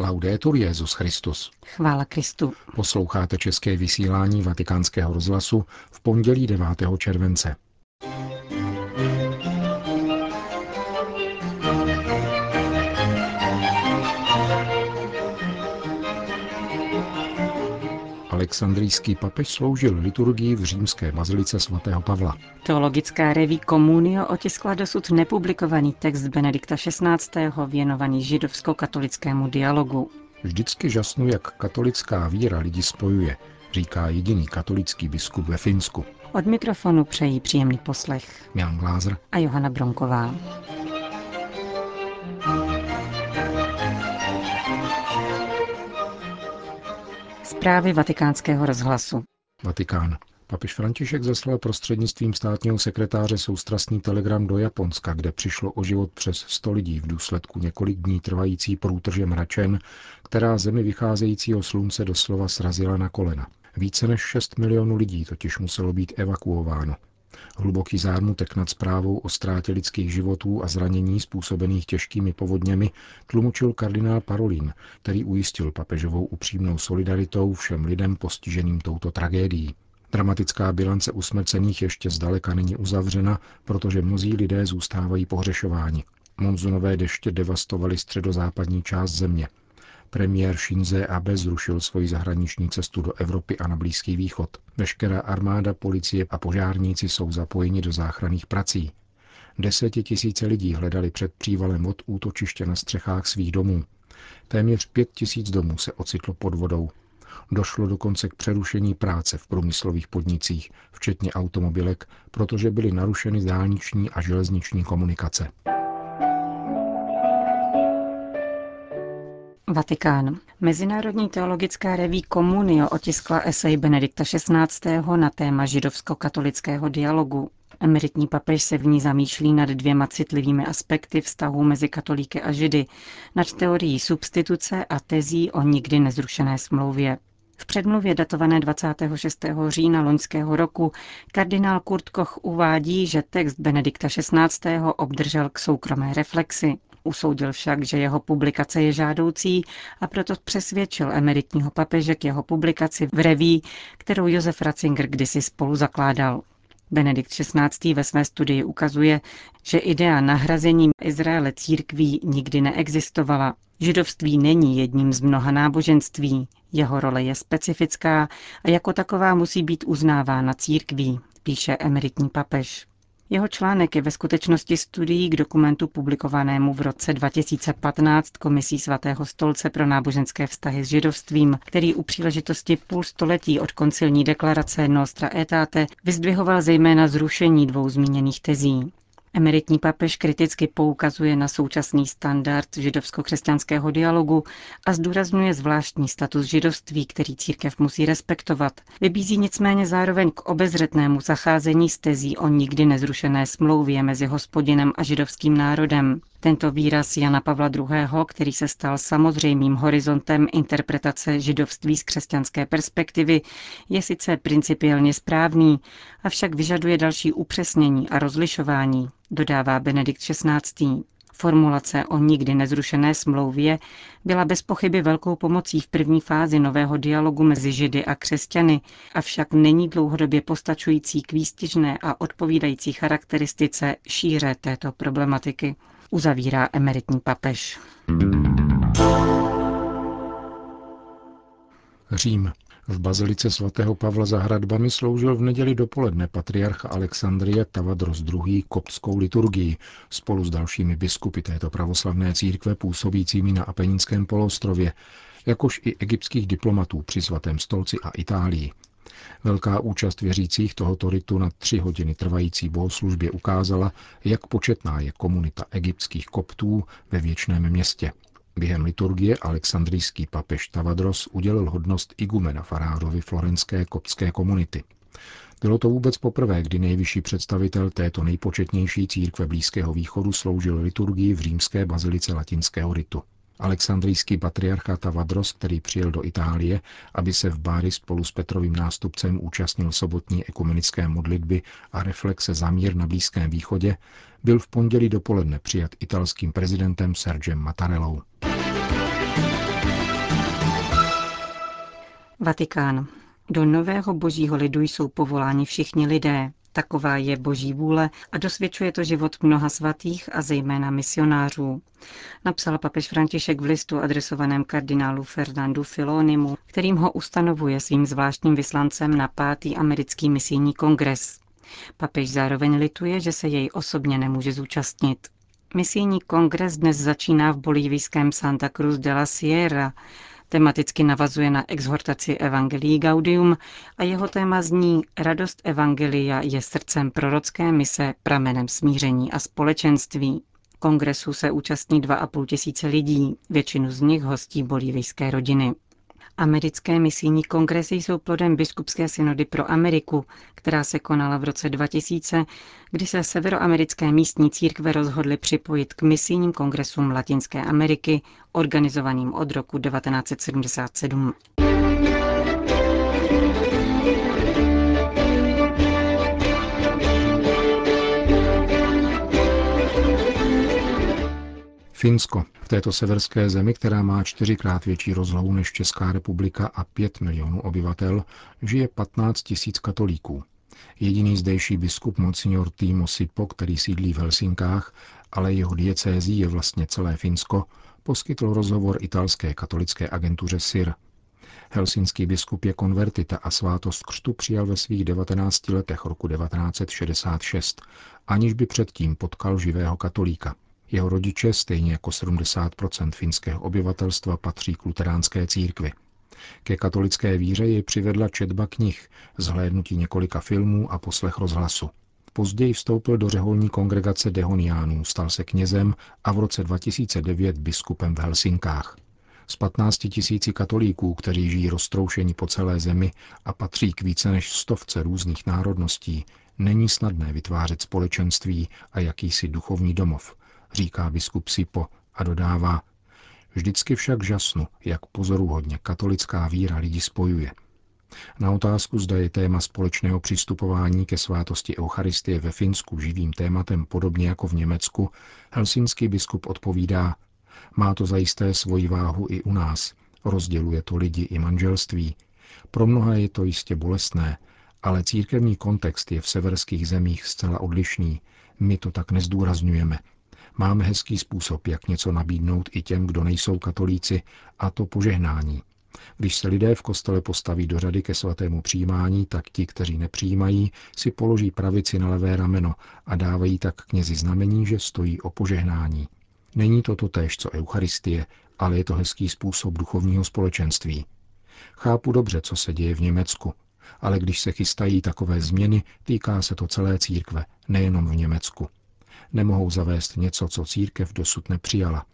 Laudetur Jezus Christus. Chvála Kristu. Posloucháte české vysílání Vatikánského rozhlasu v pondělí 9. července. Alexandrijský papež sloužil liturgii v římské bazilice svatého Pavla. Teologická reví Communio otiskla dosud nepublikovaný text Benedikta XVI. věnovaný židovsko-katolickému dialogu. Vždycky žasnu, jak katolická víra lidi spojuje, říká jediný katolický biskup ve Finsku. Od mikrofonu přejí příjemný poslech Jan Glázer a Johana Bronková. Zprávy vatikánského rozhlasu. Vatikán. Papež František zaslal prostřednictvím státního sekretáře soustrastný telegram do Japonska, kde přišlo o život přes 100 lidí v důsledku několik dní trvající průtrže mračen, která zemi vycházejícího slunce doslova srazila na kolena. Více než 6 milionů lidí totiž muselo být evakuováno. Hluboký zármutek nad zprávou o ztrátě lidských životů a zranění způsobených těžkými povodněmi tlumočil kardinál Parolin, který ujistil papežovou upřímnou solidaritou všem lidem postiženým touto tragédií. Dramatická bilance usmrcených ještě zdaleka není uzavřena, protože mnozí lidé zůstávají pohřešováni. Monzunové deště devastovaly středozápadní část země. Premiér Shinze Abe zrušil svoji zahraniční cestu do Evropy a na Blízký východ. Veškerá armáda, policie a požárníci jsou zapojeni do záchranných prací. Desetitisíce lidí hledali před přívalem od útočiště na střechách svých domů. Téměř pět tisíc domů se ocitlo pod vodou. Došlo dokonce k přerušení práce v průmyslových podnicích, včetně automobilek, protože byly narušeny dálniční a železniční komunikace. Vatikán. Mezinárodní teologická reví Communio otiskla esej Benedikta XVI. na téma židovsko-katolického dialogu. Emeritní papež se v ní zamýšlí nad dvěma citlivými aspekty vztahu mezi katolíky a židy, nad teorií substituce a tezí o nikdy nezrušené smlouvě. V předmluvě datované 26. října loňského roku kardinál Kurt Koch uvádí, že text Benedikta XVI. obdržel k soukromé reflexi. Usoudil však, že jeho publikace je žádoucí a proto přesvědčil emeritního papeže k jeho publikaci v reví, kterou Josef Ratzinger kdysi spolu zakládal. Benedikt XVI. ve své studii ukazuje, že idea nahrazení Izraele církví nikdy neexistovala. Židovství není jedním z mnoha náboženství, jeho role je specifická a jako taková musí být uznávána církví, píše emeritní papež. Jeho článek je ve skutečnosti studií k dokumentu publikovanému v roce 2015 Komisí svatého stolce pro náboženské vztahy s židovstvím, který u příležitosti půl století od koncilní deklarace Nostra Aetate vyzdvihoval zejména zrušení dvou zmíněných tezí. Emeritní papež kriticky poukazuje na současný standard židovsko-křesťanského dialogu a zdůrazňuje zvláštní status židovství, který církev musí respektovat. Vybízí nicméně zároveň k obezřetnému zacházení s tezí o nikdy nezrušené smlouvě mezi hospodinem a židovským národem. Tento výraz Jana Pavla II., který se stal samozřejmým horizontem interpretace židovství z křesťanské perspektivy, je sice principiálně správný, avšak vyžaduje další upřesnění a rozlišování, dodává Benedikt XVI. Formulace o nikdy nezrušené smlouvě byla bez pochyby velkou pomocí v první fázi nového dialogu mezi Židy a křesťany, avšak není dlouhodobě postačující k výstižné a odpovídající charakteristice šíře této problematiky uzavírá emeritní papež. Řím. V bazilice svatého Pavla za hradbami sloužil v neděli dopoledne patriarcha Alexandrie Tavadros II. koptskou liturgii spolu s dalšími biskupy této pravoslavné církve působícími na Apeninském poloostrově, jakož i egyptských diplomatů při svatém stolci a Itálii. Velká účast věřících tohoto ritu na tři hodiny trvající bohoslužbě ukázala, jak početná je komunita egyptských koptů ve věčném městě. Během liturgie alexandrijský papež Tavadros udělil hodnost igumena farárovi florenské koptské komunity. Bylo to vůbec poprvé, kdy nejvyšší představitel této nejpočetnější církve Blízkého východu sloužil liturgii v římské bazilice latinského ritu. Alexandrijský patriarcha Tavadros, který přijel do Itálie, aby se v Bári spolu s Petrovým nástupcem účastnil sobotní ekumenické modlitby a reflexe za mír na Blízkém východě, byl v pondělí dopoledne přijat italským prezidentem Sergem Mattarellou. Vatikán. Do nového božího lidu jsou povoláni všichni lidé. Taková je boží vůle a dosvědčuje to život mnoha svatých a zejména misionářů. Napsal papež František v listu adresovaném kardinálu Fernandu Filonimu, kterým ho ustanovuje svým zvláštním vyslancem na pátý americký misijní kongres. Papež zároveň lituje, že se jej osobně nemůže zúčastnit. Misijní kongres dnes začíná v bolívijském Santa Cruz de la Sierra, Tematicky navazuje na exhortaci Evangelii Gaudium a jeho téma zní Radost Evangelia je srdcem prorocké mise, pramenem smíření a společenství. Kongresu se účastní 2,5 tisíce lidí, většinu z nich hostí bolívijské rodiny. Americké misijní kongresy jsou plodem biskupské synody pro Ameriku, která se konala v roce 2000, kdy se severoamerické místní církve rozhodly připojit k misijním kongresům Latinské Ameriky, organizovaným od roku 1977. Finsko. V této severské zemi, která má čtyřikrát větší rozlohu než Česká republika a 5 milionů obyvatel, žije 15 tisíc katolíků. Jediný zdejší biskup Monsignor Timo Sipo, který sídlí v Helsinkách, ale jeho diecézí je vlastně celé Finsko, poskytl rozhovor italské katolické agentuře SIR. Helsinský biskup je konvertita a svátost křtu přijal ve svých 19 letech roku 1966, aniž by předtím potkal živého katolíka. Jeho rodiče, stejně jako 70% finského obyvatelstva, patří k luteránské církvi. Ke katolické víře ji přivedla četba knih, zhlédnutí několika filmů a poslech rozhlasu. Později vstoupil do řeholní kongregace Dehoniánů, stal se knězem a v roce 2009 biskupem v Helsinkách. Z 15 tisíci katolíků, kteří žijí roztroušení po celé zemi a patří k více než stovce různých národností, není snadné vytvářet společenství a jakýsi duchovní domov, říká biskup Sipo a dodává, vždycky však žasnu, jak pozoruhodně katolická víra lidi spojuje. Na otázku, zda je téma společného přistupování ke svátosti Eucharistie ve Finsku živým tématem podobně jako v Německu, helsinský biskup odpovídá, má to zajisté svoji váhu i u nás, rozděluje to lidi i manželství. Pro mnoha je to jistě bolestné, ale církevní kontext je v severských zemích zcela odlišný. My to tak nezdůrazňujeme, Máme hezký způsob, jak něco nabídnout i těm, kdo nejsou katolíci, a to požehnání. Když se lidé v kostele postaví do řady ke svatému přijímání, tak ti, kteří nepřijímají, si položí pravici na levé rameno a dávají tak knězi znamení, že stojí o požehnání. Není to totéž, co Eucharistie, ale je to hezký způsob duchovního společenství. Chápu dobře, co se děje v Německu, ale když se chystají takové změny, týká se to celé církve, nejenom v Německu nemohou zavést něco, co církev dosud nepřijala.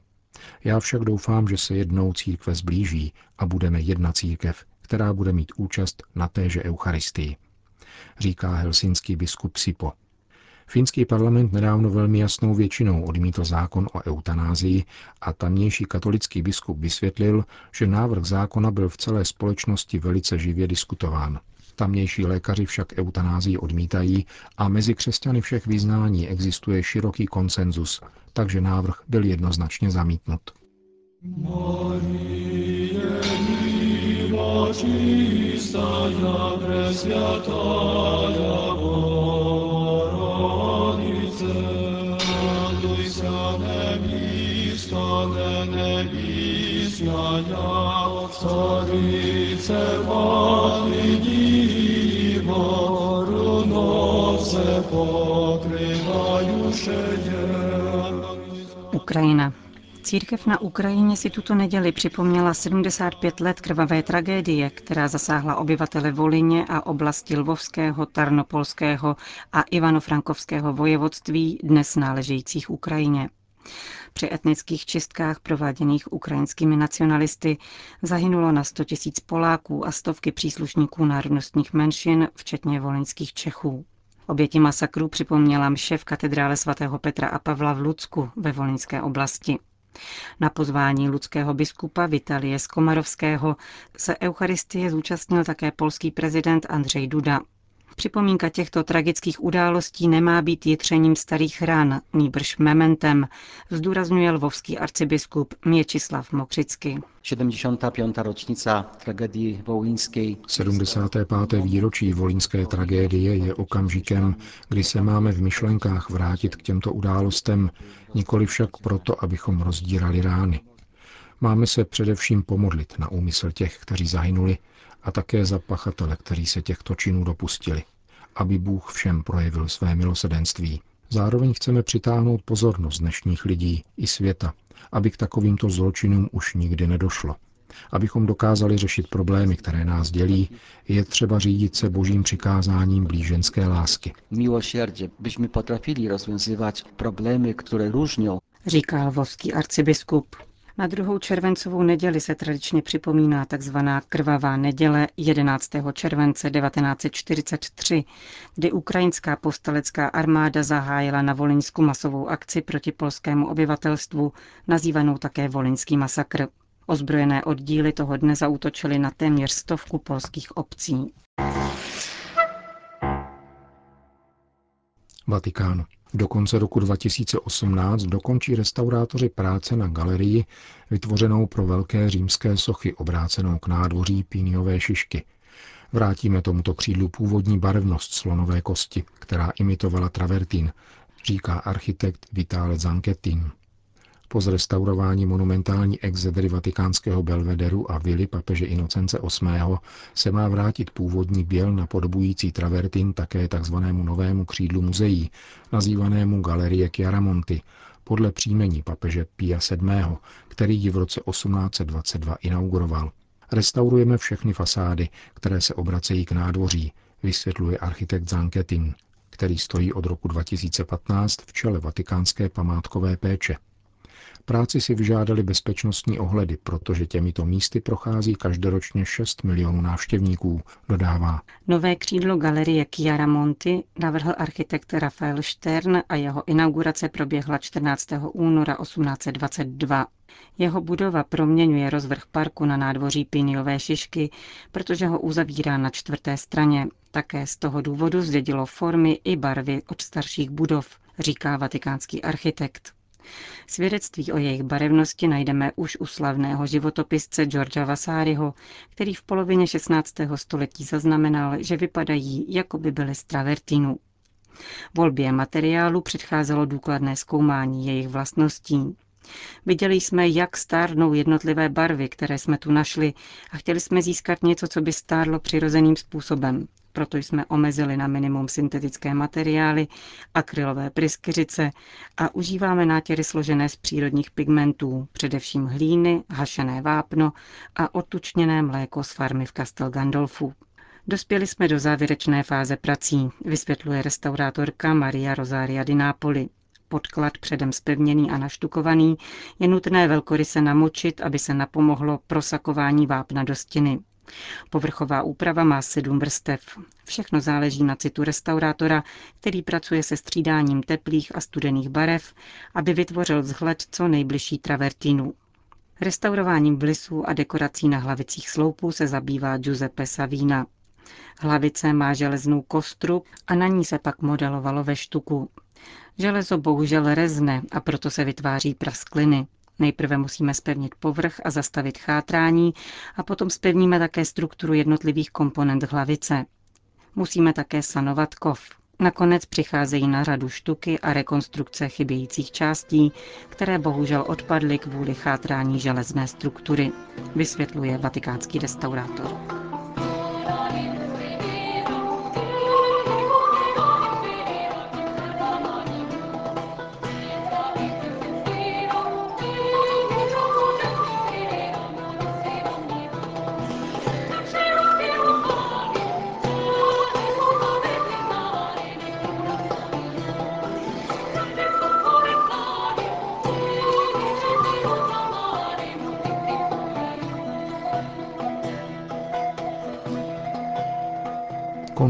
Já však doufám, že se jednou církve zblíží a budeme jedna církev, která bude mít účast na téže Eucharistii, říká helsinský biskup Sipo. Finský parlament nedávno velmi jasnou většinou odmítl zákon o eutanázii a tamnější katolický biskup vysvětlil, že návrh zákona byl v celé společnosti velice živě diskutován. Tamnější lékaři však eutanázii odmítají a mezi křesťany všech vyznání existuje široký konsenzus, takže návrh byl jednoznačně zamítnut. Carice Ukrajina. Církev na Ukrajině si tuto neděli připomněla 75 let krvavé tragédie, která zasáhla obyvatele Volině a oblasti Lvovského, Tarnopolského a Ivano-Frankovského vojevodství, dnes náležejících Ukrajině. Při etnických čistkách prováděných ukrajinskými nacionalisty zahynulo na 100 tisíc Poláků a stovky příslušníků národnostních menšin, včetně volinských Čechů. Oběti masakru připomněla mše v katedrále svatého Petra a Pavla v Lucku ve Volinské oblasti. Na pozvání ludského biskupa Vitalie Skomarovského se Eucharistie zúčastnil také polský prezident Andřej Duda. Připomínka těchto tragických událostí nemá být jitřením starých ran, nýbrž mementem, zdůrazňuje lvovský arcibiskup Měčislav Mokřicky. 75. ročnica tragédii volinské. 75. výročí volinské tragédie je okamžikem, kdy se máme v myšlenkách vrátit k těmto událostem, nikoli však proto, abychom rozdírali rány. Máme se především pomodlit na úmysl těch, kteří zahynuli, a také za pachatele, kteří se těchto činů dopustili, aby Bůh všem projevil své milosedenství. Zároveň chceme přitáhnout pozornost dnešních lidí i světa, aby k takovýmto zločinům už nikdy nedošlo. Abychom dokázali řešit problémy, které nás dělí, je třeba řídit se božím přikázáním blíženské lásky. Miłosierdzie, byśmy potrafili rozwiązywać problémy, které różnią. Říká lvovský arcibiskup. Na druhou červencovou neděli se tradičně připomíná tzv. krvavá neděle 11. července 1943, kdy ukrajinská povstalecká armáda zahájila na Volinsku masovou akci proti polskému obyvatelstvu, nazývanou také Volinský masakr. Ozbrojené oddíly toho dne zautočily na téměř stovku polských obcí. Vatikán. Do konce roku 2018 dokončí restaurátoři práce na galerii vytvořenou pro velké římské sochy obrácenou k nádvoří píniové šišky. Vrátíme tomuto křídlu původní barevnost slonové kosti, která imitovala travertín, říká architekt Vitale Zanketin. Po zrestaurování monumentální exedry vatikánského belvederu a vily papeže Inocence VIII. se má vrátit původní běl napodobující travertin také tzv. novému křídlu muzeí, nazývanému Galerie Chiaramonti, podle příjmení papeže Pia VII., který ji v roce 1822 inauguroval. Restaurujeme všechny fasády, které se obracejí k nádvoří, vysvětluje architekt Zanketin, který stojí od roku 2015 v čele vatikánské památkové péče. Práci si vyžádali bezpečnostní ohledy, protože těmito místy prochází každoročně 6 milionů návštěvníků, dodává. Nové křídlo galerie Chiaramonti navrhl architekt Rafael Stern a jeho inaugurace proběhla 14. února 1822. Jeho budova proměňuje rozvrh parku na nádvoří Piniové šišky, protože ho uzavírá na čtvrté straně. Také z toho důvodu zdědilo formy i barvy od starších budov, říká vatikánský architekt. Svědectví o jejich barevnosti najdeme už u slavného životopisce Georgia Vasáryho, který v polovině 16. století zaznamenal, že vypadají, jako by byly z travertinu. Volbě materiálu předcházelo důkladné zkoumání jejich vlastností. Viděli jsme, jak stárnou jednotlivé barvy, které jsme tu našli a chtěli jsme získat něco, co by stárlo přirozeným způsobem. Proto jsme omezili na minimum syntetické materiály, akrylové pryskyřice a užíváme nátěry složené z přírodních pigmentů, především hlíny, hašené vápno a otučněné mléko z farmy v Castel Gandolfu. Dospěli jsme do závěrečné fáze prací, vysvětluje restaurátorka Maria Rosaria di Napoli. Podklad předem spevněný a naštukovaný je nutné velkoryse namočit, aby se napomohlo prosakování vápna do stěny. Povrchová úprava má sedm vrstev. Všechno záleží na citu restaurátora, který pracuje se střídáním teplých a studených barev, aby vytvořil vzhled co nejbližší travertinu. Restaurováním blisů a dekorací na hlavicích sloupů se zabývá Giuseppe Savina. Hlavice má železnou kostru a na ní se pak modelovalo ve štuku. Železo bohužel rezne a proto se vytváří praskliny. Nejprve musíme spevnit povrch a zastavit chátrání a potom spevníme také strukturu jednotlivých komponent hlavice. Musíme také sanovat kov. Nakonec přicházejí na řadu štuky a rekonstrukce chybějících částí, které bohužel odpadly kvůli chátrání železné struktury, vysvětluje vatikánský restaurátor.